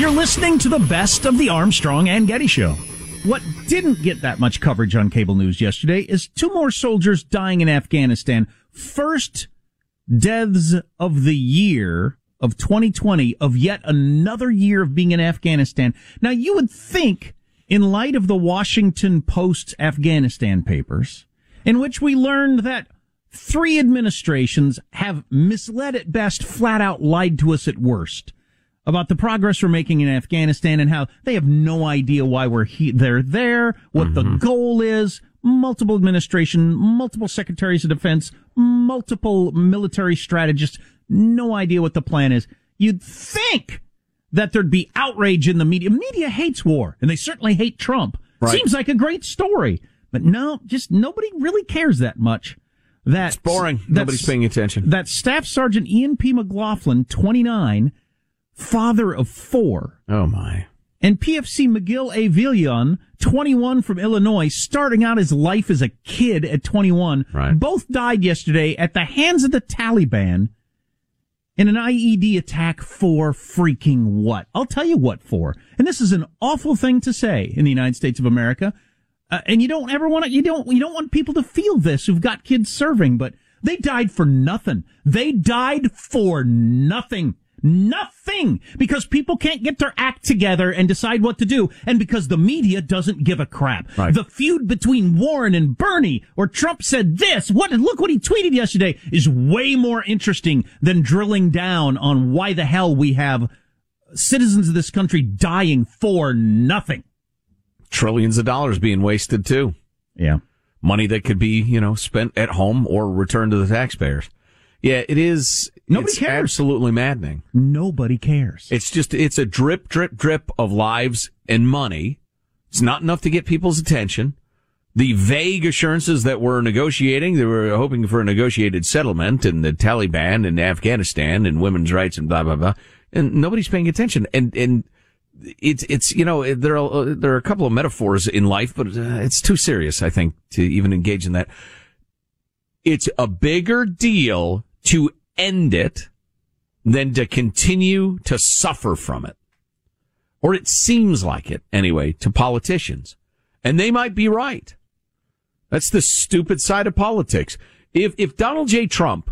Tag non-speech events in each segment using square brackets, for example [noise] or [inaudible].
You're listening to the best of the Armstrong and Getty Show. What didn't get that much coverage on cable news yesterday is two more soldiers dying in Afghanistan. First deaths of the year of 2020 of yet another year of being in Afghanistan. Now you would think in light of the Washington Post's Afghanistan papers, in which we learned that three administrations have misled at best, flat out lied to us at worst about the progress we're making in Afghanistan and how they have no idea why we're he- they're there, what mm-hmm. the goal is. Multiple administration, multiple secretaries of defense, multiple military strategists, no idea what the plan is. You'd think that there'd be outrage in the media. Media hates war, and they certainly hate Trump. Right. Seems like a great story, but no, just nobody really cares that much. That's boring. Nobody's paying attention. That Staff Sergeant Ian P. McLaughlin, 29, father of four. Oh my. And PFC Miguel A. Villalon, 21 from Illinois, starting out his life as a kid at 21. Right. Both died yesterday at the hands of the Taliban in an IED attack for freaking what? I'll tell you what for. And this is an awful thing to say in the United States of America. Uh, and you don't ever want to, you don't, you don't want people to feel this who've got kids serving, but they died for nothing. They died for nothing. Nothing! Because people can't get their act together and decide what to do, and because the media doesn't give a crap. Right. The feud between Warren and Bernie, or Trump said this, what, look what he tweeted yesterday, is way more interesting than drilling down on why the hell we have citizens of this country dying for nothing. Trillions of dollars being wasted too. Yeah. Money that could be, you know, spent at home or returned to the taxpayers. Yeah, it is. Nobody cares. Absolutely maddening. Nobody cares. It's just it's a drip, drip, drip of lives and money. It's not enough to get people's attention. The vague assurances that we're negotiating, they were hoping for a negotiated settlement and the Taliban and Afghanistan and women's rights and blah blah blah, and nobody's paying attention. And and it's it's you know there are there are a couple of metaphors in life, but uh, it's too serious, I think, to even engage in that. It's a bigger deal to end it than to continue to suffer from it. Or it seems like it anyway to politicians. And they might be right. That's the stupid side of politics. If, if Donald J. Trump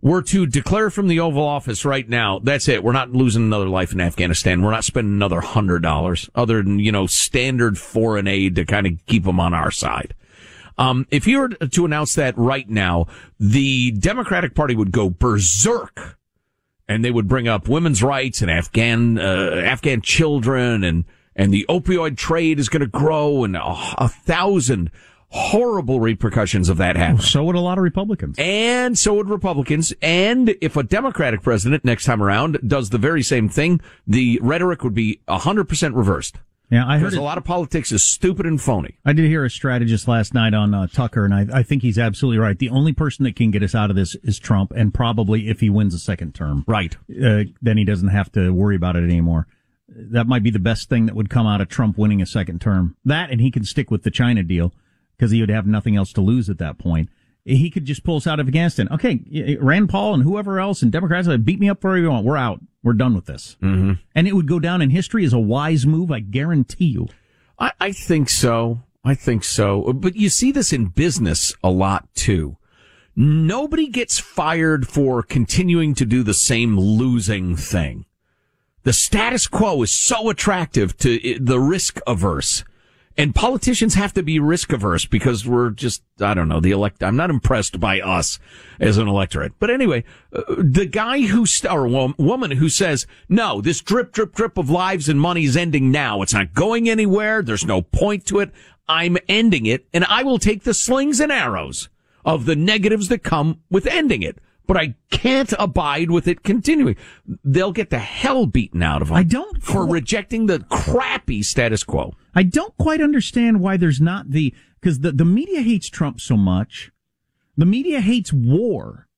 were to declare from the Oval Office right now, that's it. We're not losing another life in Afghanistan. We're not spending another hundred dollars other than, you know, standard foreign aid to kind of keep them on our side. Um, if you were to announce that right now, the Democratic Party would go berserk and they would bring up women's rights and Afghan, uh, Afghan children and, and the opioid trade is going to grow and a, a thousand horrible repercussions of that happen. So would a lot of Republicans. And so would Republicans. And if a Democratic president next time around does the very same thing, the rhetoric would be 100% reversed. Yeah, I heard it. a lot of politics is stupid and phony. I did hear a strategist last night on uh, Tucker, and I, I think he's absolutely right. The only person that can get us out of this is Trump, and probably if he wins a second term, Right. uh, then he doesn't have to worry about it anymore. That might be the best thing that would come out of Trump winning a second term. That, and he can stick with the China deal because he would have nothing else to lose at that point. He could just pull us out of Afghanistan. Okay, Rand Paul and whoever else and Democrats beat me up wherever you want. We're out. We're done with this. Mm-hmm. And it would go down in history as a wise move. I guarantee you. I, I think so. I think so. But you see this in business a lot too. Nobody gets fired for continuing to do the same losing thing. The status quo is so attractive to the risk averse. And politicians have to be risk averse because we're just, I don't know, the elect, I'm not impressed by us as an electorate. But anyway, uh, the guy who, st- or wo- woman who says, no, this drip, drip, drip of lives and money is ending now. It's not going anywhere. There's no point to it. I'm ending it and I will take the slings and arrows of the negatives that come with ending it. But I can't abide with it continuing. They'll get the hell beaten out of them. I don't- for rejecting the crappy status quo. I don't quite understand why there's not the because the, the media hates Trump so much. The media hates war.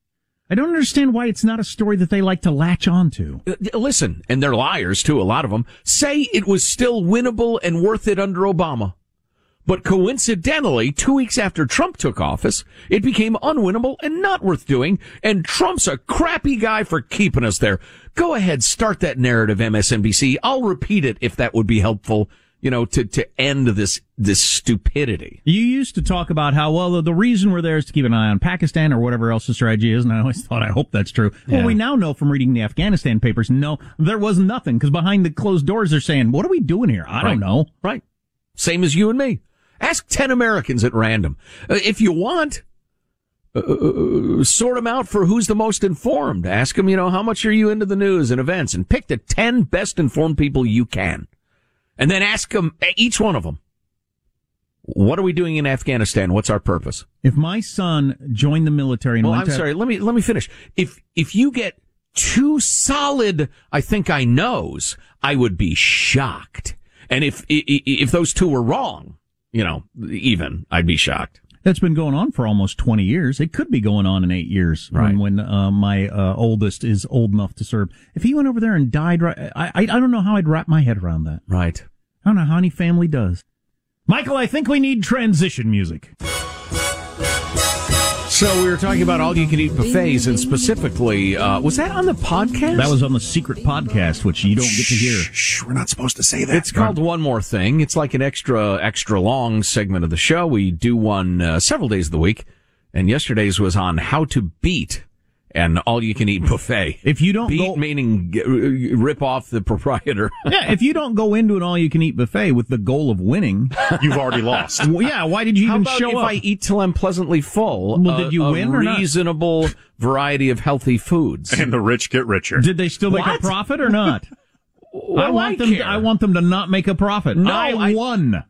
I don't understand why it's not a story that they like to latch onto. Uh, Listen, and they're liars too, a lot of them, say it was still winnable and worth it under Obama. But coincidentally, two weeks after Trump took office, it became unwinnable and not worth doing, and Trump's a crappy guy for keeping us there. Go ahead, start that narrative, MSNBC. I'll repeat it if that would be helpful, you know, to, to end this, this stupidity. You used to talk about how well the, the reason we're there is to keep an eye on Pakistan or whatever else the strategy is, and I always [laughs] thought I hope that's true. Well, we now know from reading the Afghanistan papers, no, there was nothing because behind the closed doors they're saying, "What are we doing here? I Right. don't know." Right. Same as you and me. Ask 10 Americans at random. Uh, if you want, uh, sort them out for who's the most informed. Ask them, you know, how much are you into the news and events and pick the 10 best informed people you can. And then ask them, each one of them, what are we doing in Afghanistan? What's our purpose? If my son joined the military and Well, I'm to, sorry. Let me, let me finish. If, if you get two solid, I think I knows, I would be shocked. And if, if those two were wrong, you know, even, I'd be shocked. That's been going on for almost 20 years. It could be going on in eight years Right. when, when uh, my uh, oldest is old enough to serve. If he went over there and died, right, I, I, I don't know how I'd wrap my head around that. Right. I don't know how any family does. Michael, I think we need transition music. So we were talking about all you can eat buffets and specifically, uh, was that on the podcast? That was on the secret podcast, which you don't get to hear. Shh, we're not supposed to say that. It's called One More Thing. It's like an extra, extra long segment of the show. We do one uh, several days of the week. And yesterday's was on how to beat an all you can eat buffet. [laughs] If you don't beat go, meaning g- uh, rip off the proprietor. [laughs] yeah, if you don't go into an all-you-can-eat buffet with the goal of winning, [laughs] You've already lost. well, yeah, why did you How even about show if up? I eat till I'm pleasantly full? Well, uh, did you a win or not? reasonable variety of healthy foods. And the rich get richer. Did they still make What? a profit or not? What I want them. care? I want them to not make a profit. No, I, I- won.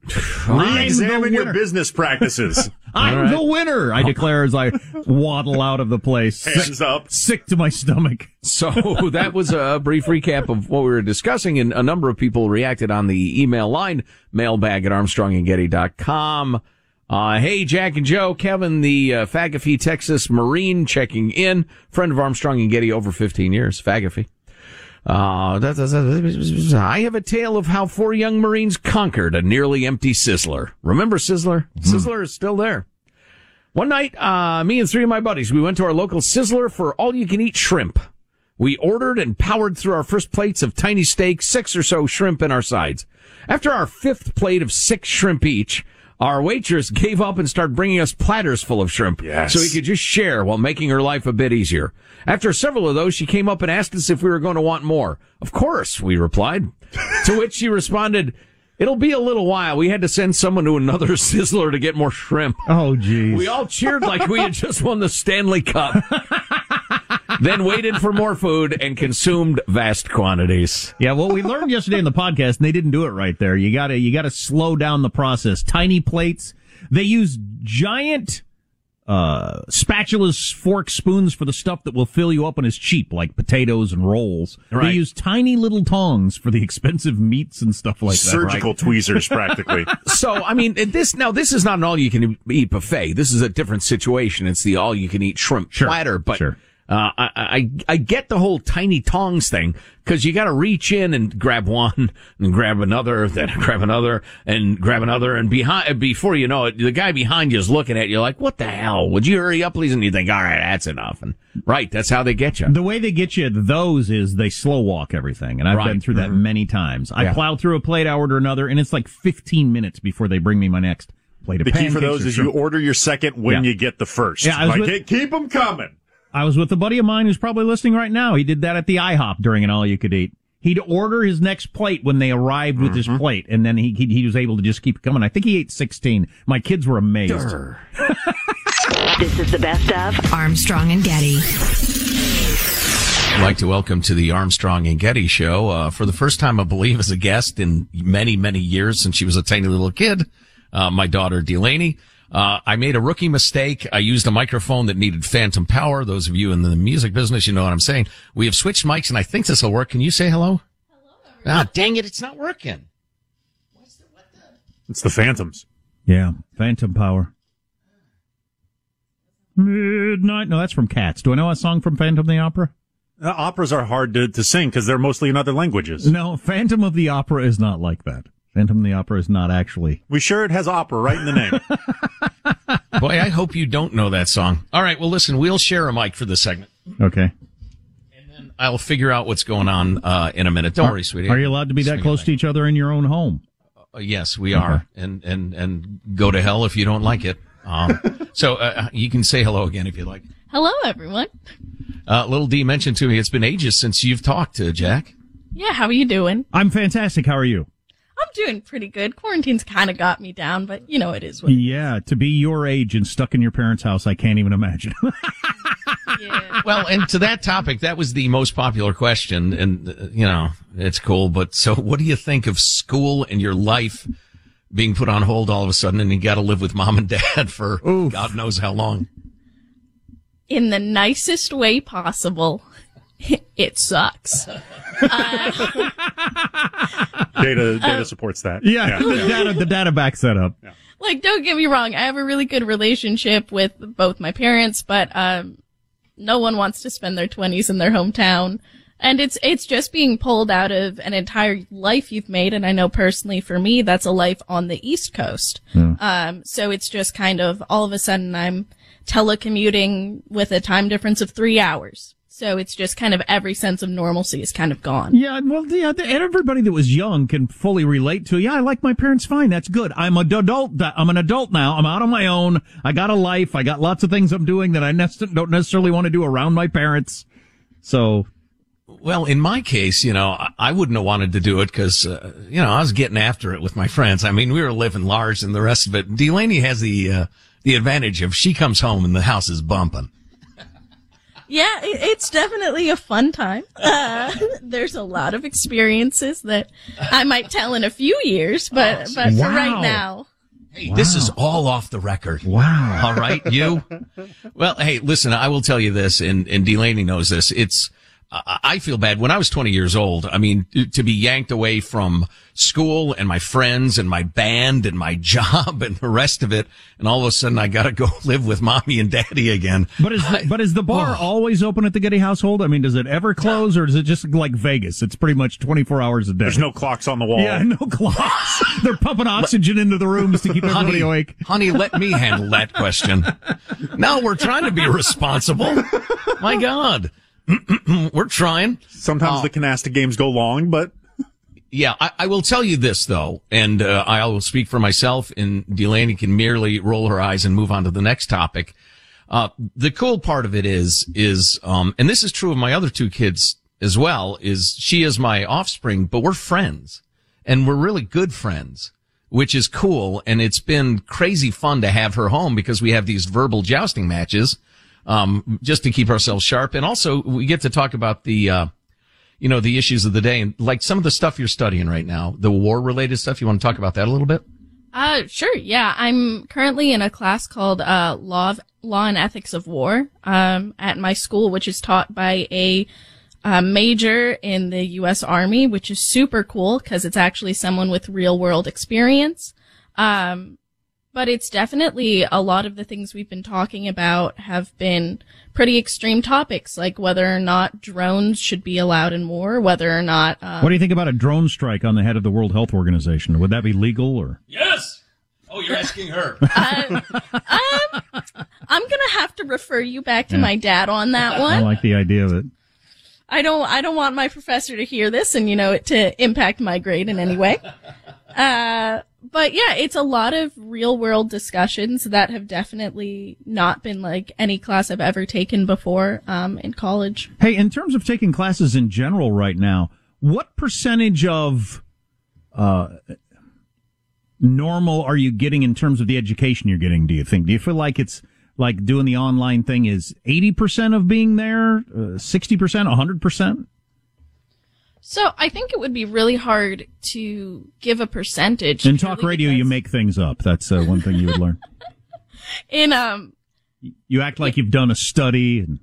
Re-examine your business practices. [laughs] I'm All right. the winner. I declare as I waddle out of the place, Hands sick, up. sick to my stomach. So [laughs] that was a brief recap of what we were discussing, and a number of people reacted on the email line, mailbag at armstrongandgetty.com. Uh, hey, Jack and Joe, Kevin, the uh, Fagafee, Texas Marine checking in. Friend of Armstrong and Getty over 15 years, Fagafee. Uh, that- that- that- I have a tale of how four young Marines conquered a nearly empty Sizzler. Remember Sizzler? Sizzler is still there. One night, uh, me and three of my buddies, we went to our local Sizzler for all you can eat shrimp. We ordered and powered through our first plates of tiny steak, six or so shrimp in our sides. After our fifth plate of six shrimp each, our waitress gave up and started bringing us platters full of shrimp. Yes. So we could just share while making her life a bit easier. After several of those, she came up and asked us if we were going to want more. Of course, we replied. [laughs] to which she responded, It'll be a little while. We had to send someone to another [laughs] sizzler to get more shrimp. Oh, geez. We all cheered like we had just won the Stanley Cup. [laughs] then waited for more food and consumed vast quantities. Yeah, well, we learned yesterday in the podcast, and they didn't do it right there. You gotta, you gotta slow down the process. Tiny plates. They use giant, uh, spatulas, forks, spoons for the stuff that will fill you up and is cheap, like potatoes and rolls. They use tiny little tongs for the expensive meats and stuff like that. Surgical right? tweezers, [laughs] practically. So, I mean, this, now this is not an all you can eat buffet. This is a different situation. It's the all you can eat shrimp Sure, platter, but, sure. Uh, I, I, I get the whole tiny tongs thing because you got to reach in and grab one and grab another, then [laughs] grab another and grab another. And behind, before you know it, the guy behind you is looking at you like, what the hell? Would you hurry up, please? And you think, all right, that's enough. And right, that's how they get you. The way they get you at those is they slow walk everything, and I've been Right. Mm-hmm. through that many times. I plow through a plate, I order another, and it's like 15 minutes before they bring me my next plate of The key for those or is you order your second when Yeah. you get the first. Yeah, like, with- keep them coming. I was with a buddy of mine who's probably listening right now. He did that at the IHOP during an all you could eat. He'd order his next plate when they arrived with Mm-hmm. his plate, and then he, he he was able to just keep coming. I think he ate 16. My kids were amazed. [laughs] This is the best of Armstrong and Getty. I'd like to welcome to the Armstrong and Getty show, uh, for the first time, I believe, as a guest in many, many years since she was a tiny little kid, uh, my daughter Delaney. Uh, I made a rookie mistake. I used a microphone that needed phantom power. Those of you in the music business, you know what I'm saying. We have switched mics and I think this will work. Can you say hello? Hello. Ah, dang it. It's not working. What's the what? It's the Phantoms. Yeah, Phantom Power. Midnight. No, that's from Cats. Do I know a song from Phantom of the Opera? Uh, operas are hard to, to sing because they're mostly in other languages. No, Phantom of the Opera is not like that. Phantom of the Opera is not actually. We sure it has opera right in the name. [laughs] Boy, I hope you don't know that song. All right. Well, listen, we'll share a mic for this segment. Okay. And then I'll figure out what's going on, uh, in a minute. Don't worry, sweetie. Are you allowed to be that close to each other in your own home? Uh, yes, we are, and and and go to hell if you don't like it. Um, [laughs] so uh, you can say hello again if you like. Hello, everyone. Uh, Little D mentioned to me it's been ages since you've talked to Jack. Yeah, how are you doing? I'm fantastic. How are you? I'm doing pretty good. Quarantine's kind of got me down, but you know it is what. it Yeah, to be your age and stuck in your parents' house, I can't even imagine. [laughs] Yeah. Well, and to that topic, that was the most popular question, and uh, you know it's cool. But so, what do you think of school and your life being put on hold all of a sudden, and you got to live with mom and dad for God knows how long? In the nicest way possible, [laughs] it sucks. [laughs] [laughs] data data supports that. yeah, the data, the data backs that up. Like, don't get me wrong. I have a really good relationship with both my parents, but um, no one wants to spend their 20s in their hometown. And it's it's just being pulled out of an entire life you've made, and I know personally for me that's a life on the East Coast. Um, so it's just kind of all of a sudden I'm telecommuting with a time difference of three hours. So it's just kind of every sense of normalcy is kind of gone. Yeah, well, yeah, and everybody that was young can fully relate to. Yeah, I like my parents fine. That's good. I'm an adult. I'm an adult now. I'm out on my own. I got a life. I got lots of things I'm doing that I nec- don't necessarily want to do around my parents. So Well, in my case, you know, I- I wouldn't have wanted to do it because, uh, you know, I was getting after it with my friends. I mean, we were living large and the rest of it. Delaney has the, uh, the advantage of she comes home and the house is bumping. Yeah, it, it's definitely a fun time. Uh, there's a lot of experiences that I might tell in a few years, but but for right now, Hey, this is all off the record. wow. All right, you. [laughs] Well, hey, listen, I will tell you this, and, and Delaney knows this. It's, I I feel bad. When I was 20 years old, I mean, to be yanked away from school and my friends and my band and my [laughs] job and the rest of it, and all of a sudden I gotta go [laughs] live with mommy and daddy again. But is the, but is the bar Oh. always open at the Getty household? I mean, does it ever close, or is it just like Vegas? It's pretty much 24 hours a day. There's no clocks on the wall. yeah, no [laughs] clocks. They're pumping oxygen into the rooms to keep everybody honey, awake. honey, let me handle that question. No, we're trying to be responsible. My God. [clears throat] we're trying. Sometimes Oh. the canasta games go long, but Yeah, I, I will tell you this though, and uh, I will speak for myself, and Delaney can merely roll her eyes and move on to the next topic. Uh, the cool part of it is, is, um, and this is true of my other two kids as well, is she is my offspring, but we're friends and we're really good friends, which is cool. And it's been crazy fun to have her home because we have these verbal jousting matches, um, just to keep ourselves sharp. And also we get to talk about the, uh, you know, the issues of the day and like some of the stuff you're studying right now, the war related stuff. You want to talk about that a little bit? Uh, sure. Yeah. I'm currently in a class called, uh, Law of, Law and Ethics of War, um, at my school, which is taught by a, uh, major in the U.S. Army, which is super cool because it's actually someone with real world experience. Um, but it's definitely a lot of the things we've been talking about have been pretty extreme topics, like whether or not drones should be allowed in war, whether or not. Um, What do you think about a drone strike on the head of the World Health Organization? Would that be legal or? Yes. Oh, you're asking her. [laughs] uh, um, I'm gonna have to refer you back to Yeah. my dad on that one. I like the idea of it. I don't I don't want my professor to hear this and you know it to impact my grade in any way. [laughs] Uh but yeah, it's a lot of real world discussions that have definitely not been like any class I've ever taken before um in college. Hey, in terms of taking classes in general right now, what percentage of uh, normal are you getting in terms of the education you're getting, do you think? Do you feel like it's like doing the online thing is 80% of being there, uh, 60%, 100%? So I think it would be really hard to give a percentage. In talk radio, you make things up. That's uh, one thing you would learn. [laughs] in um You act like you've done a study and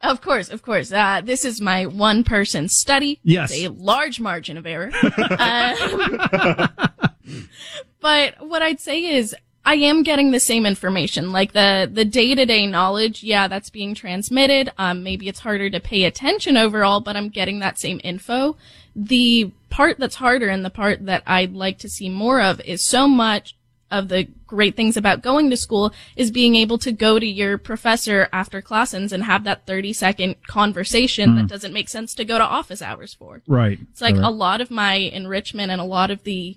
Of course, of course. Uh, this is my one person study. Yes. It's a large margin of error. Uh, [laughs] [laughs] but what I'd say is I am getting the same information. Like the, the day to day knowledge, yeah, that's being transmitted. Um, maybe it's harder to pay attention overall, but I'm getting that same info. The part that's harder and the part that I'd like to see more of is so much of the great things about going to school is being able to go to your professor after classons and have that 30 second conversation that doesn't make sense to go to office hours for. right. It's like Right. a lot of my enrichment and a lot of the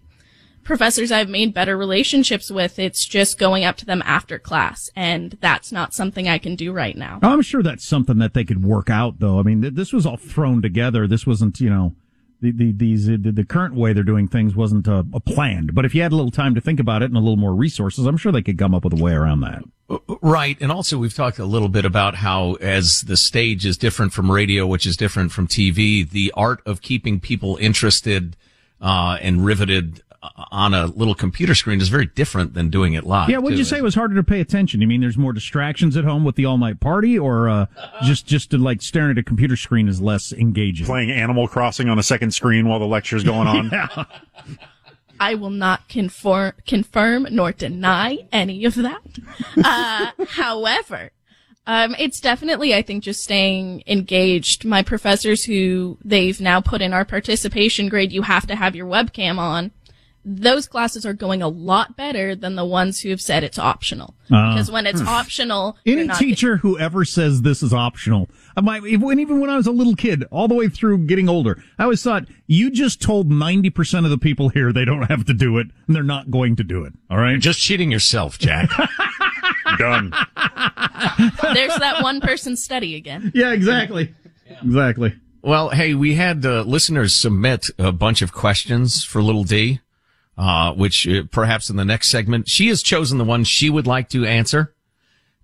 professors I've made better relationships with, it's just going up to them after class. And that's not something I can do right now. I'm sure that's something that they could work out, though. I mean, th- this was all thrown together. This wasn't, you know, the the these the, the current way they're doing things wasn't uh, planned. But if you had a little time to think about it and a little more resources, I'm sure they could come up with a way around that. Right. And also we've talked a little bit about how as the stage is different from radio, which is different from TV, the art of keeping people interested, uh, and riveted on a little computer screen is very different than doing it live. Yeah, what'd you say it was harder to pay attention? You mean there's more distractions at home with the all night party, or uh, just just to, like staring at a computer screen is less engaging? Playing Animal Crossing on a second screen while the lecture's going on. [laughs] I will not conform, confirm nor deny any of that. Uh, [laughs] however, um, it's definitely, I think, just staying engaged. My professors who they've now put in our participation grade, you have to have your webcam on. Those classes are going a lot better than the ones who have said it's optional. Because when it's optional, Uh, Any not teacher who ever says this is optional, I might, even even when I was a little kid, all the way through getting older, I always thought you just told ninety percent of the people here they don't have to do it, and they're not going to do it. All right, You're just cheating yourself, Jack. [laughs] Done. There's that one person study again. yeah, exactly, exactly. Well, hey, we had uh, listeners submit a bunch of questions for Little D, uh, which uh, perhaps in the next segment, she has chosen the one she would like to answer.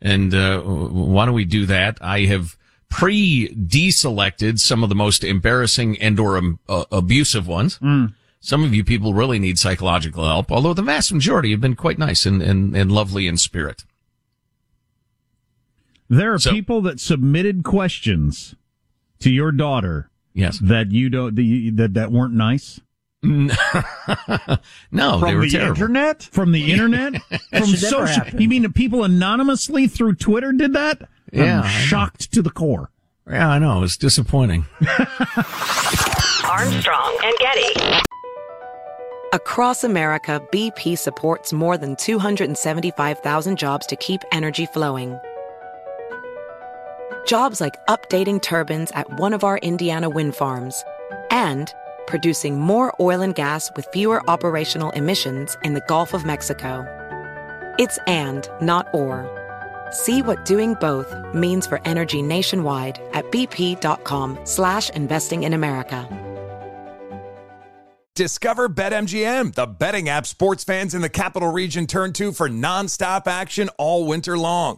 And uh, why don't we do that? I have pre-deselected some of the most embarrassing and or um, uh, abusive ones. Some of you people really need psychological help, although the vast majority have been quite nice and, and, and lovely in spirit. There are So- people that submitted questions to your daughter Yes. that you don't that you- that, that weren't nice [laughs] No, they From were the terrible. internet? from the internet, [laughs] from social. You mean that people anonymously through Twitter did that? Yeah, I'm shocked to the core. Yeah, I know. It's disappointing. [laughs] Armstrong and Getty. Across America, BP supports more than 275,000 jobs to keep energy flowing. Jobs like updating turbines at one of our Indiana wind farms and producing more oil and gas with fewer operational emissions in the Gulf of Mexico. It's and, not or. See what doing both means for energy nationwide at bp.com slash investing in America. Discover BetMGM, the betting app sports fans in the capital region turn to for nonstop action all winter long.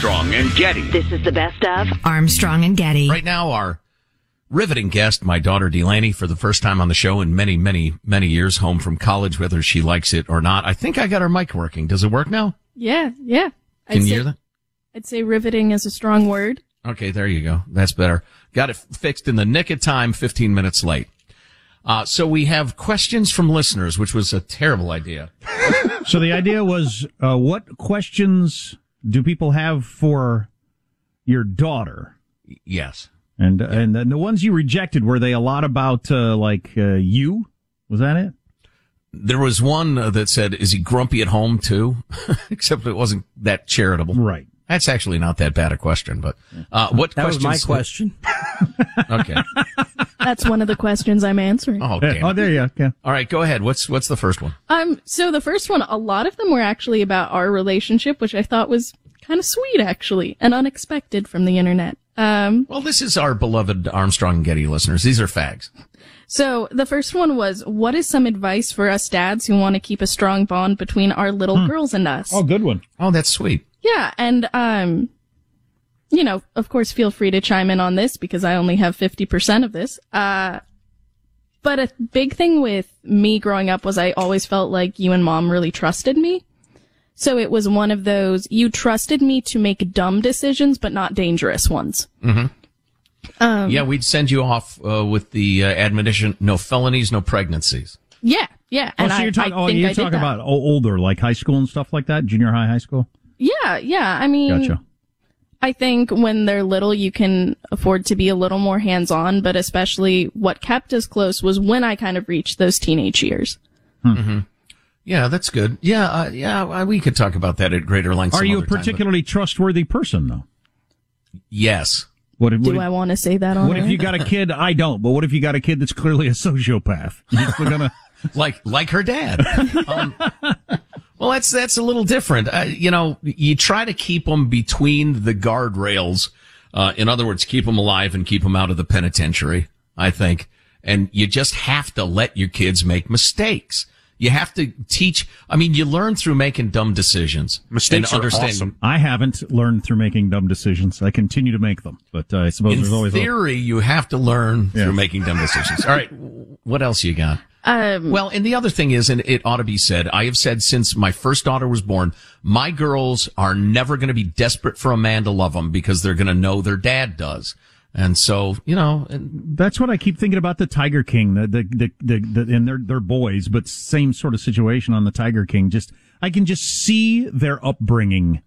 Armstrong and Getty. This is the best of Armstrong and Getty. Right now, our riveting guest, my daughter Delaney, for the first time on the show in many, many, many years, home from college, whether she likes it or not. I think I got her mic working. Does it work now? Yeah, yeah. Can I'd you say, hear that? I'd say riveting is a strong word. Okay, there you go. That's better. Got it fixed in the nick of time, 15 minutes late. Uh, so we have questions from listeners, which was a terrible idea. [laughs] So the idea was, uh, what questions do people have for your daughter? Yes. And and the ones you rejected were they a lot about uh, like uh, you? Was that it? There was one uh, that said, is he grumpy at home too? [laughs] Except it wasn't that charitable. Right. That's actually not that bad a question, but, uh, what That was my questions- question. [laughs] Okay. That's one of the questions I'm answering. Oh, okay. Oh, there you go. Yeah. All right, go ahead. What's, what's the first one? Um, so the first one, a lot of them were actually about our relationship, which I thought was kind of sweet, actually, and unexpected from the internet. Um, Well, this is our beloved Armstrong and Getty listeners. These are fags. so the first one was, what is some advice for us dads who want to keep a strong bond between our little girls and us? Oh, good one. Oh, that's sweet. Yeah, and um, you know, of course, feel free to chime in on this because I only have fifty percent of this. Uh, but a big thing with me growing up was I always felt like you and mom really trusted me. So it was one of those you trusted me to make dumb decisions, but not dangerous ones. Mm-hmm. Um, yeah, we'd send you off uh, with the uh, admonition: no felonies, no pregnancies. yeah, yeah. Oh, And so you're talking? I Oh, think I you're did talking that. about older, like high school and stuff like that, junior high, high school. Yeah, yeah. I mean, Gotcha. I think when they're little, you can afford to be a little more hands on, but especially what kept us close was when I kind of reached those teenage years. Mm-hmm. Yeah, that's good. Yeah, uh, yeah, uh, we could talk about that at greater length. Are some you a particularly time, but- trustworthy person, though? Yes. What, if- Do what, if- I want to say that on what if you got a kid? I don't. But what if you got a kid that's clearly a sociopath? You're still gonna [laughs] like like her dad. [laughs] Um, well, that's that's a little different. Uh, you know, you try to keep them between the guardrails. Uh, in other words, keep them alive and keep them out of the penitentiary. I think, and you just have to let your kids make mistakes. You have to teach. I mean, you learn through making dumb decisions. Mistakes and are awesome. I haven't learned through making dumb decisions. I continue to make them, but uh, I suppose In there's always a, theory, you have to learn Yeah. through making dumb decisions. All right, what else you got? Um, Well, and the other thing is, and it ought to be said, I have said since my first daughter was born, my girls are never going to be desperate for a man to love them because they're going to know their dad does. And so, you know, and That's what I keep thinking about the Tiger King, the the the, the, the and they're they're boys, but same sort of situation on the Tiger King. Just I can just see their upbringing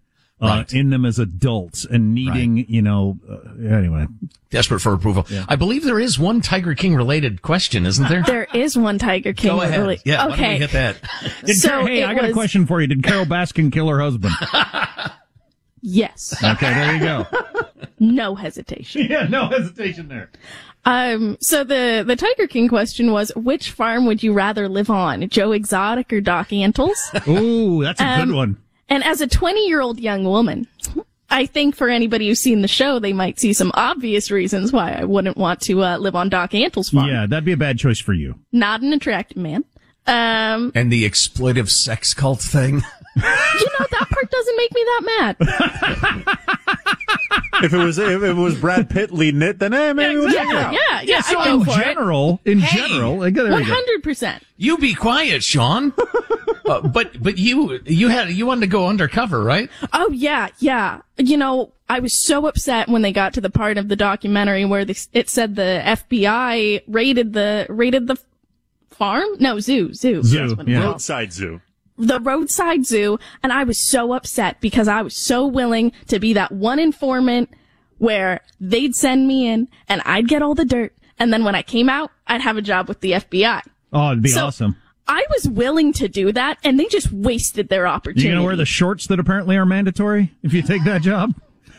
Right. in them as adults and needing, you know, uh, anyway. Desperate for approval. I believe there is one Tiger King related question, isn't there? There is one Tiger King. Go ahead. really- Yeah, why don't we okay. hit that? [laughs] Did So Carol- hey, I got a question for you. Did Carole Baskin kill her husband? [laughs] Yes. Okay, there you go. [laughs] No hesitation. yeah, no hesitation there. Um, so the, the Tiger King question was, which farm would you rather live on? Joe Exotic or Doc Antle's? Ooh, that's a Um, good one. And as a 20 year old young woman, I think for anybody who's seen the show, they might see some obvious reasons why I wouldn't want to uh, live on Doc Antle's farm. Yeah, that'd be a bad choice for you. Not an attractive man. Um, And the exploitive sex cult thing. [laughs] you know, that part doesn't make me that mad. if it was if it was Brad Pitt leading it, then eh, maybe we'll check it Yeah, out. yeah, yeah. so I'd go in for general, in general, like, there we go. 100%. You be quiet, Sean. Uh, but but you you had you wanted to go undercover, right? Oh yeah, yeah. You know, I was so upset when they got to the part of the documentary where they, it said the FBI raided the raided the farm. No, zoo, zoo. Zoo, That's what it was. roadside zoo. The roadside zoo, and I was so upset because I was so willing to be that one informant where they'd send me in and I'd get all the dirt, and then when I came out, I'd have a job with the FBI. Oh, it'd be So- awesome. I was willing to do that, and they just wasted their opportunity. You gonna wear the shorts that apparently are mandatory if you take that job?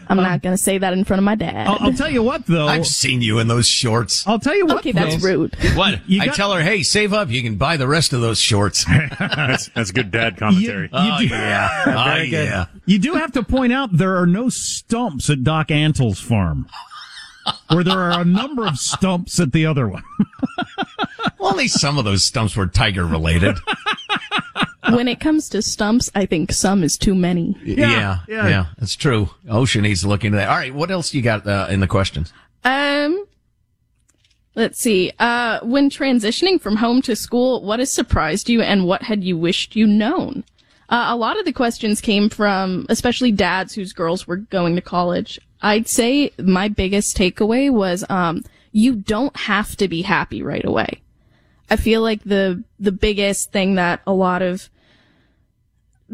I'm not um, gonna say that in front of my dad. I'll, I'll tell you what, though. I've seen you in those shorts. I'll tell you what. Okay, that's though. rude. [laughs] What? You I got- tell her, hey, save up. You can buy the rest of those shorts. [laughs] [laughs] That's that's good dad commentary. oh, do- yeah. Oh, good. yeah. You do have to point out there are no stumps at Doc Antle's farm, where there are a number of stumps at the other one. Well, at least some of those stumps were tiger related. when it comes to stumps, I think some is too many. yeah, yeah. yeah, that's true. Ocean needs to look into that. All right, what else you got uh, in the questions? Um, let's see. Uh, when transitioning from home to school, what has surprised you and what had you wished you known? Uh, a lot of the questions came from, especially dads whose girls were going to college. I'd say my biggest takeaway was, um, you don't have to be happy right away. I feel like the, the biggest thing that a lot of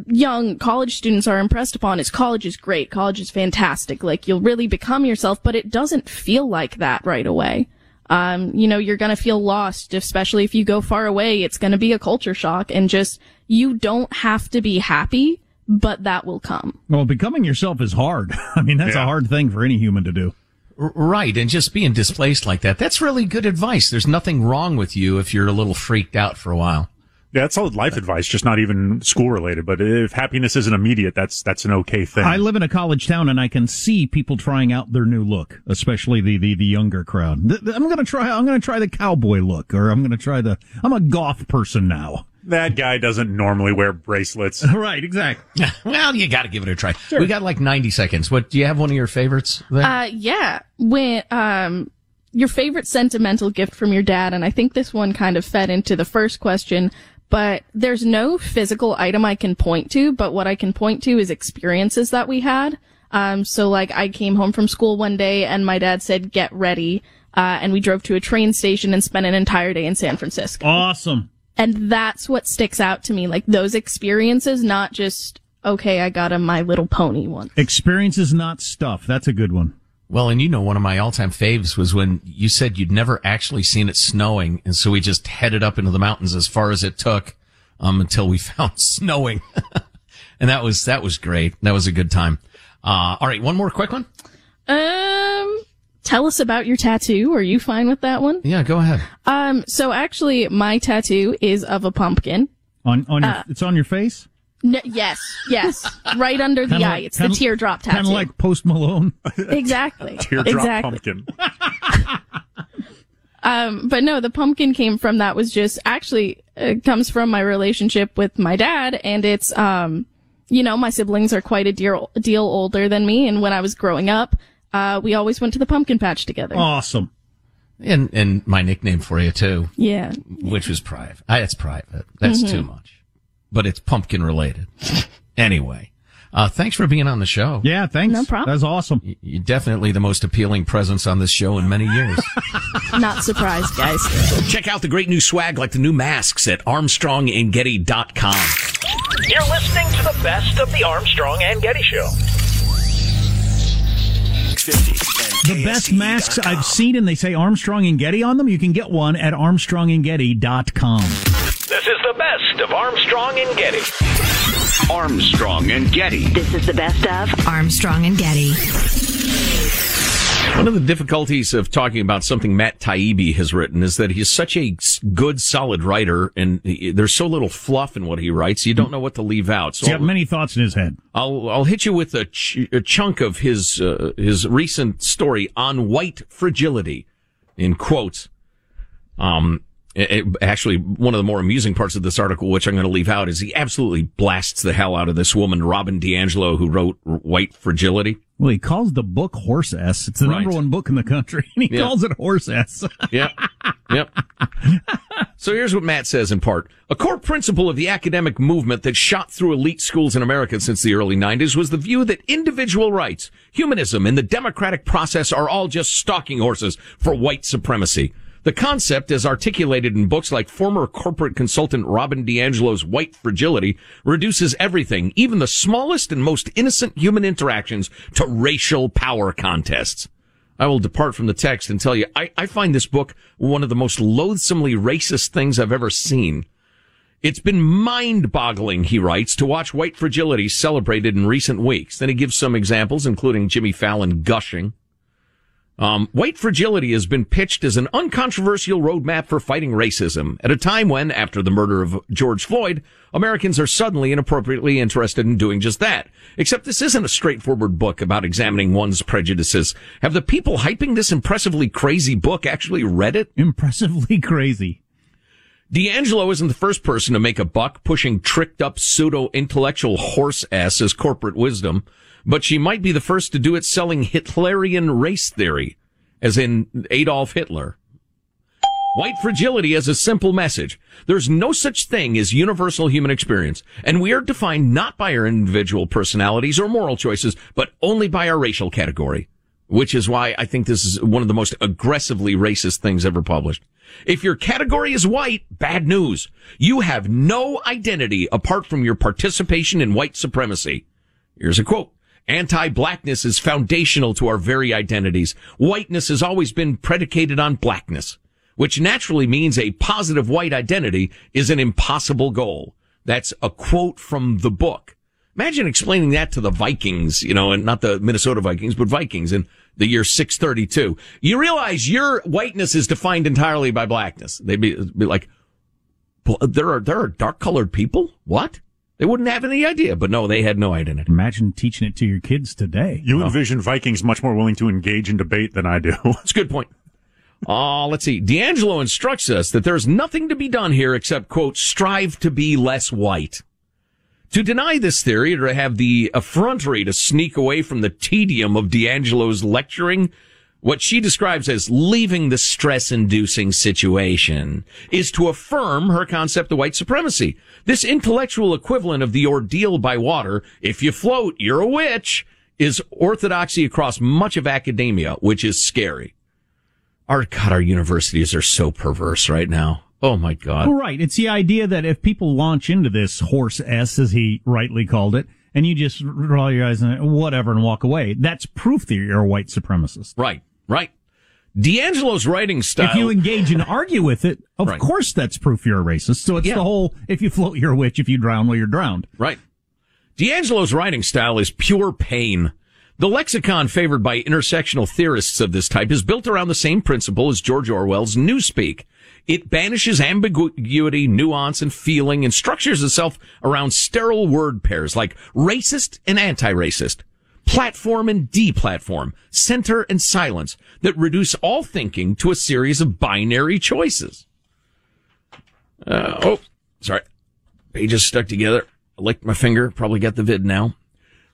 young college students are impressed upon is college is great. College is fantastic. Like you'll really become yourself, but it doesn't feel like that right away. Um, you know, you're gonna feel lost, especially if you go far away. It's gonna be a culture shock and just, you don't have to be happy, but that will come. Well, becoming yourself is hard. [laughs] I mean, that's a hard thing for any human to do. R- right, and just being displaced like that, that's really good advice. There's nothing wrong with you if you're a little freaked out for a while. Yeah, that's solid life advice, just not even school related. But if happiness isn't immediate, that's that's an okay thing. I live in a college town and I can see people trying out their new look, especially the, the, the younger crowd. Th- th- I'm going to try, I'm going to try the cowboy look or I'm going to try the, I'm a goth person now. That guy doesn't normally wear bracelets. [laughs] Right, exactly. [laughs] well, you got to give it a try. We got like 90 seconds. What do you have? One of your favorites? There? Uh, yeah. When, um, your favorite sentimental gift from your dad, and I think this one kind of fed into the first question, but there's no physical item I can point to, but what I can point to is experiences that we had. Um, so like I came home from school one day and my dad said, get ready. Uh, and we drove to a train station and spent an entire day in San Francisco. Awesome. And that's what sticks out to me. Like those experiences, not just, okay, I got a My Little Pony one. Experience is not stuff. That's a good one. Well, and you know, one of my all-time faves was when you said you'd never actually seen it snowing, and so we just headed up into the mountains as far as it took, um, until we [laughs] found snowing, [laughs] and that was that was great. That was a good time. Uh, all right, one more quick one. Um, tell us about your tattoo. Are you fine with that one? Yeah, go ahead. Um, so actually, my tattoo is of a pumpkin. On, on your, Uh, it's on your face? N- yes, yes, right under the Kinda eye. like- it's the teardrop tattoo. Kind of like Post Malone. [laughs] [laughs] exactly. Teardrop exactly. pumpkin. [laughs] Um, but no, the pumpkin came from that was just actually it comes from my relationship with my dad, and it's um, you know, my siblings are quite a deal deal older than me, and when I was growing up, uh, we always went to the pumpkin patch together. Awesome. And and my nickname for you too, Yeah. which was private. I, it's private. That's Mhm. too much, but it's pumpkin related. anyway, uh, thanks for being on the show. Yeah, thanks. No problem. That's awesome. You're definitely the most appealing presence on this show in many years. [laughs] Not surprised, guys. Check out the great new swag like the new masks at armstrongandgetty.com. You're listening to the best of the Armstrong and Getty Show. The best masks I've seen, and they say Armstrong and Getty on them. You can get one at armstrongandgetty.com. This is the best of Armstrong and Getty. Armstrong and Getty. This is the best of Armstrong and Getty. One of the difficulties of talking about something Matt Taibbi has written is that he's such a good, solid writer, and he, there's so little fluff in what he writes, you don't know what to leave out. So He's got many thoughts in his head. I'll I'll hit you with a, ch- a chunk of his uh, his recent story on white fragility, in quotes. Um, it, actually, one of the more amusing parts of this article, which I'm going to leave out, is he absolutely blasts the hell out of this woman, Robin DiAngelo, who wrote White Fragility. Well, he calls the book Horse ass. It's the right. number one book in the country, and he yeah. calls it Horse ass. [laughs] yep. Yep. so here's what Matt says in part. A core principle of the academic movement that shot through elite schools in America since the early 90s was the view that individual rights, humanism, and the democratic process are all just stalking horses for white supremacy. The concept, as articulated in books like former corporate consultant Robin DiAngelo's White Fragility, reduces everything, even the smallest and most innocent human interactions, to racial power contests. I will depart from the text and tell you, I, I find this book one of the most loathsomely racist things I've ever seen. It's been mind boggling, he writes, to watch white fragility celebrated in recent weeks. Then he gives some examples, including Jimmy Fallon gushing. Um, white fragility has been pitched as an uncontroversial roadmap for fighting racism at a time when, after the murder of George Floyd, Americans are suddenly and appropriately interested in doing just that. Except this isn't a straightforward book about examining one's prejudices. Have the people hyping this impressively crazy book actually read it? Impressively [laughs] crazy. DiAngelo isn't the first person to make a buck pushing tricked up pseudo intellectual horse ass as corporate wisdom but she might be the first to do it selling Hitlerian race theory, as in Adolf Hitler. White fragility has a simple message. There's no such thing as universal human experience, and we are defined not by our individual personalities or moral choices, but only by our racial category. Which is why I think this is one of the most aggressively racist things ever published. If your category is white, bad news. You have no identity apart from your participation in white supremacy. Here's a quote. Anti-blackness is foundational to our very identities. Whiteness has always been predicated on blackness, which naturally means a positive white identity is an impossible goal. That's a quote from the book. Imagine explaining that to the Vikings, you know, and not the Minnesota Vikings, but Vikings in the year 632. You realize your whiteness is defined entirely by blackness. They'd be, be like, there are, there are dark colored people? What? They wouldn't have any idea, but no, they had no identity. Imagine teaching it to your kids today. You envision Vikings much more willing to engage in debate than I do. [laughs] That's a good point. Uh, let's see. DiAngelo instructs us that there's nothing to be done here except, quote, strive to be less white. To deny this theory or to have the effrontery to sneak away from the tedium of DiAngelo's lecturing what she describes as leaving the stress inducing situation is to affirm her concept of white supremacy. This intellectual equivalent of the ordeal by water, if you float, you're a witch, is orthodoxy across much of academia, which is scary. Our God, our universities are so perverse right now. Oh my God. Well, right. It's the idea that if people launch into this horse S, as he rightly called it, and you just roll your eyes and whatever and walk away, that's proof that you're a white supremacist. Right. Right. DiAngelo's writing style. If you engage and argue with it, of right. course that's proof you're a racist. So it's yeah. the whole, if you float, you're a witch. If you drown, well, you're drowned. Right. DiAngelo's writing style is pure pain. The lexicon favored by intersectional theorists of this type is built around the same principle as George Orwell's Newspeak. It banishes ambiguity, nuance, and feeling and structures itself around sterile word pairs like racist and anti-racist platform and deplatform, center and silence that reduce all thinking to a series of binary choices. Uh, oh, sorry. Pages stuck together. I licked my finger. Probably got the vid now.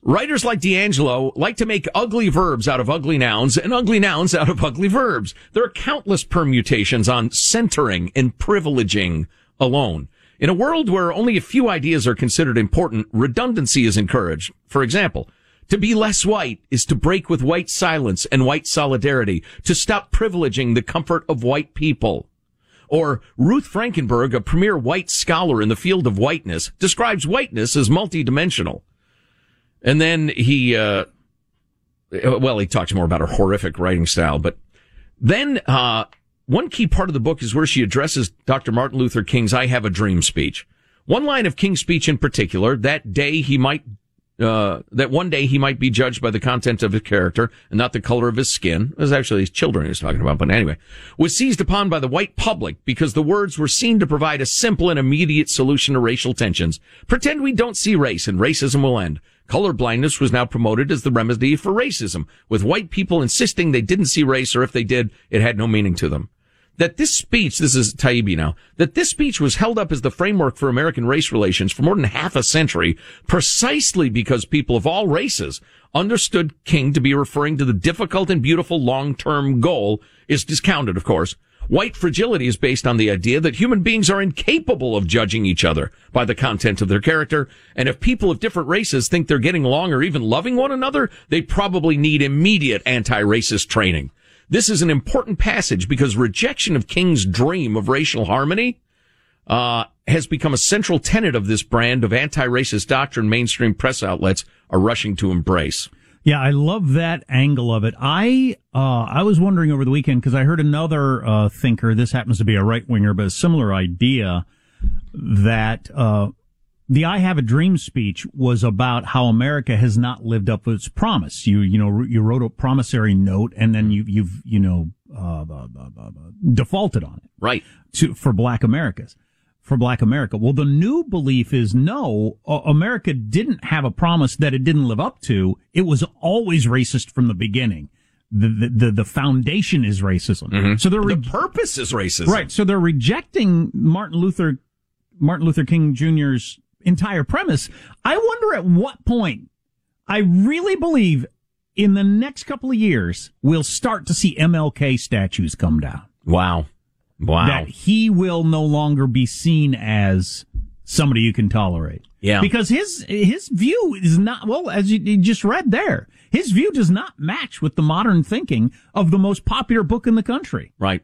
Writers like DiAngelo like to make ugly verbs out of ugly nouns and ugly nouns out of ugly verbs. There are countless permutations on centering and privileging alone. In a world where only a few ideas are considered important, redundancy is encouraged. For example, to be less white is to break with white silence and white solidarity, to stop privileging the comfort of white people. Or Ruth Frankenberg, a premier white scholar in the field of whiteness, describes whiteness as multidimensional. And then he, uh, well, he talks more about her horrific writing style, but then, uh, one key part of the book is where she addresses Dr. Martin Luther King's I Have a Dream speech. One line of King's speech in particular, that day he might, uh, that one day he might be judged by the content of his character and not the color of his skin. It was actually his children he was talking about, but anyway, was seized upon by the white public because the words were seen to provide a simple and immediate solution to racial tensions. Pretend we don't see race and racism will end. Color blindness was now promoted as the remedy for racism, with white people insisting they didn't see race or if they did, it had no meaning to them that this speech, this is Taibbi now, that this speech was held up as the framework for American race relations for more than half a century, precisely because people of all races understood King to be referring to the difficult and beautiful long-term goal is discounted, of course. White fragility is based on the idea that human beings are incapable of judging each other by the content of their character. And if people of different races think they're getting along or even loving one another, they probably need immediate anti-racist training. This is an important passage because rejection of King's dream of racial harmony uh, has become a central tenet of this brand of anti-racist doctrine mainstream press outlets are rushing to embrace. Yeah, I love that angle of it. I uh, I was wondering over the weekend because I heard another uh, thinker. This happens to be a right winger, but a similar idea that uh, the "I Have a Dream" speech was about how America has not lived up to its promise. You you know you wrote a promissory note, and then you you've you know uh, uh, uh, defaulted on it, right? To for Black Americas, for Black America. Well, the new belief is no, America didn't have a promise that it didn't live up to. It was always racist from the beginning. The, the, the, foundation is racism. Mm-hmm. So they're re- the purpose is racism. Right. So they're rejecting Martin Luther, Martin Luther King Jr.'s entire premise. I wonder at what point I really believe in the next couple of years we'll start to see MLK statues come down. Wow. Wow. That he will no longer be seen as somebody you can tolerate. Yeah. Because his his view is not well, as you, you just read there, his view does not match with the modern thinking of the most popular book in the country. Right.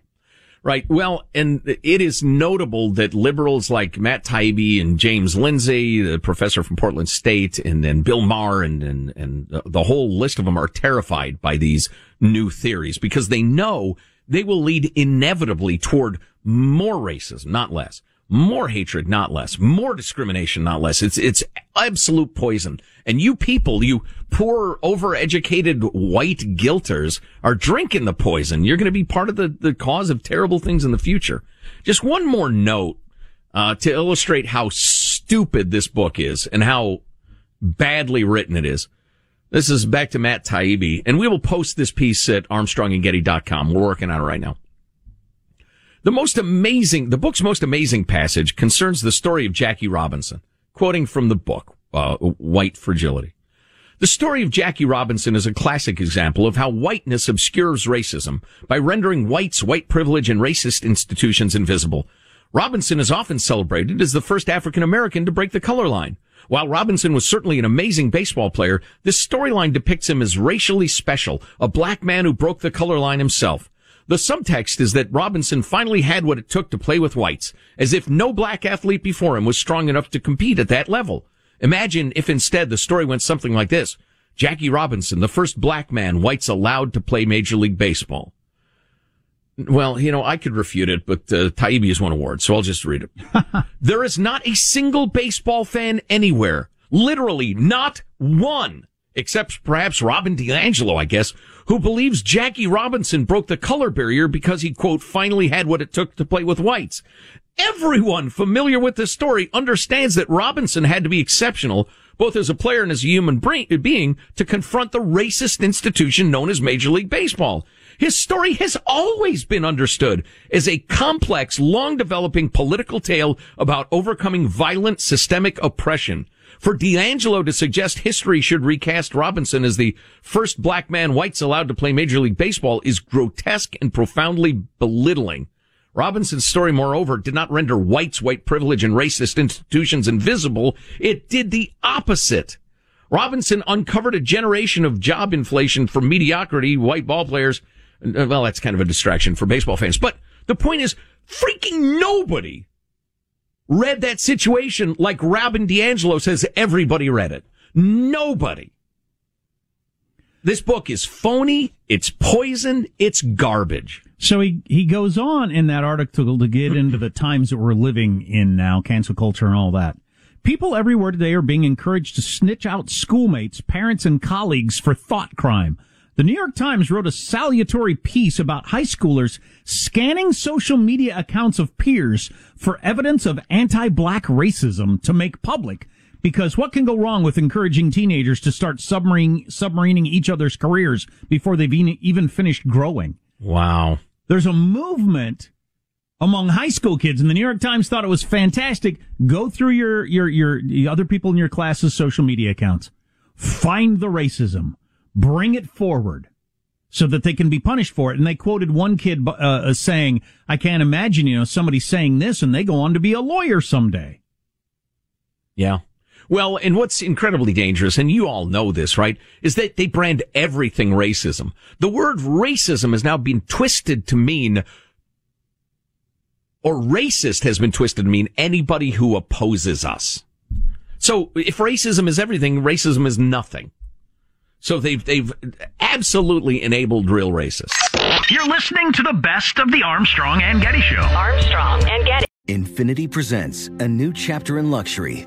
Right. Well, and it is notable that liberals like Matt Taibbi and James Lindsay, the professor from Portland State, and then Bill Maher and, and, and the whole list of them are terrified by these new theories because they know they will lead inevitably toward more racism, not less more hatred, not less, more discrimination, not less. It's, it's absolute poison. And you people, you poor, overeducated white guilters are drinking the poison. You're going to be part of the, the cause of terrible things in the future. Just one more note, uh, to illustrate how stupid this book is and how badly written it is. This is back to Matt Taibbi, and we will post this piece at armstrongandgetty.com. We're working on it right now. The most amazing, the book's most amazing passage concerns the story of Jackie Robinson, quoting from the book, uh, White Fragility. The story of Jackie Robinson is a classic example of how whiteness obscures racism by rendering whites, white privilege, and racist institutions invisible. Robinson is often celebrated as the first African American to break the color line. While Robinson was certainly an amazing baseball player, this storyline depicts him as racially special, a black man who broke the color line himself. The subtext is that Robinson finally had what it took to play with whites, as if no black athlete before him was strong enough to compete at that level. Imagine if instead the story went something like this. Jackie Robinson, the first black man whites allowed to play Major League Baseball. Well, you know, I could refute it, but uh, Taibbi has won awards, so I'll just read it. [laughs] there is not a single baseball fan anywhere, literally not one, except perhaps Robin DiAngelo, I guess, who believes Jackie Robinson broke the color barrier because he, quote, finally had what it took to play with whites. Everyone familiar with this story understands that Robinson had to be exceptional, both as a player and as a human being, to confront the racist institution known as Major League Baseball. His story has always been understood as a complex, long developing political tale about overcoming violent systemic oppression. For DiAngelo to suggest history should recast Robinson as the first black man whites allowed to play Major League Baseball is grotesque and profoundly belittling. Robinson's story, moreover, did not render whites, white privilege, and racist institutions invisible. It did the opposite. Robinson uncovered a generation of job inflation for mediocrity white ball players. Uh, well, that's kind of a distraction for baseball fans, but The point is, freaking nobody read that situation like Robin DiAngelo says everybody read it. Nobody. This book is phony. It's poison. It's garbage. So he, he goes on in that article to get into the times that we're living in now, cancel culture and all that. People everywhere today are being encouraged to snitch out schoolmates, parents, and colleagues for thought crime. The New York Times wrote a salutary piece about high schoolers scanning social media accounts of peers for evidence of anti-black racism to make public. Because what can go wrong with encouraging teenagers to start submarine, submarining each other's careers before they've even finished growing? Wow. There's a movement among high school kids, and the New York Times thought it was fantastic. Go through your, your, your, the other people in your class's social media accounts. Find the racism bring it forward so that they can be punished for it. And they quoted one kid uh, uh, saying, I can't imagine, you know, somebody saying this and they go on to be a lawyer someday. Yeah. Well, and what's incredibly dangerous, and you all know this, right, is that they brand everything racism. The word racism has now been twisted to mean, or racist has been twisted to mean anybody who opposes us. So if racism is everything, racism is nothing. So they've they've absolutely enabled real racists. You're listening to the best of the Armstrong and Getty Show. Armstrong and Getty. Infiniti presents a new chapter in luxury,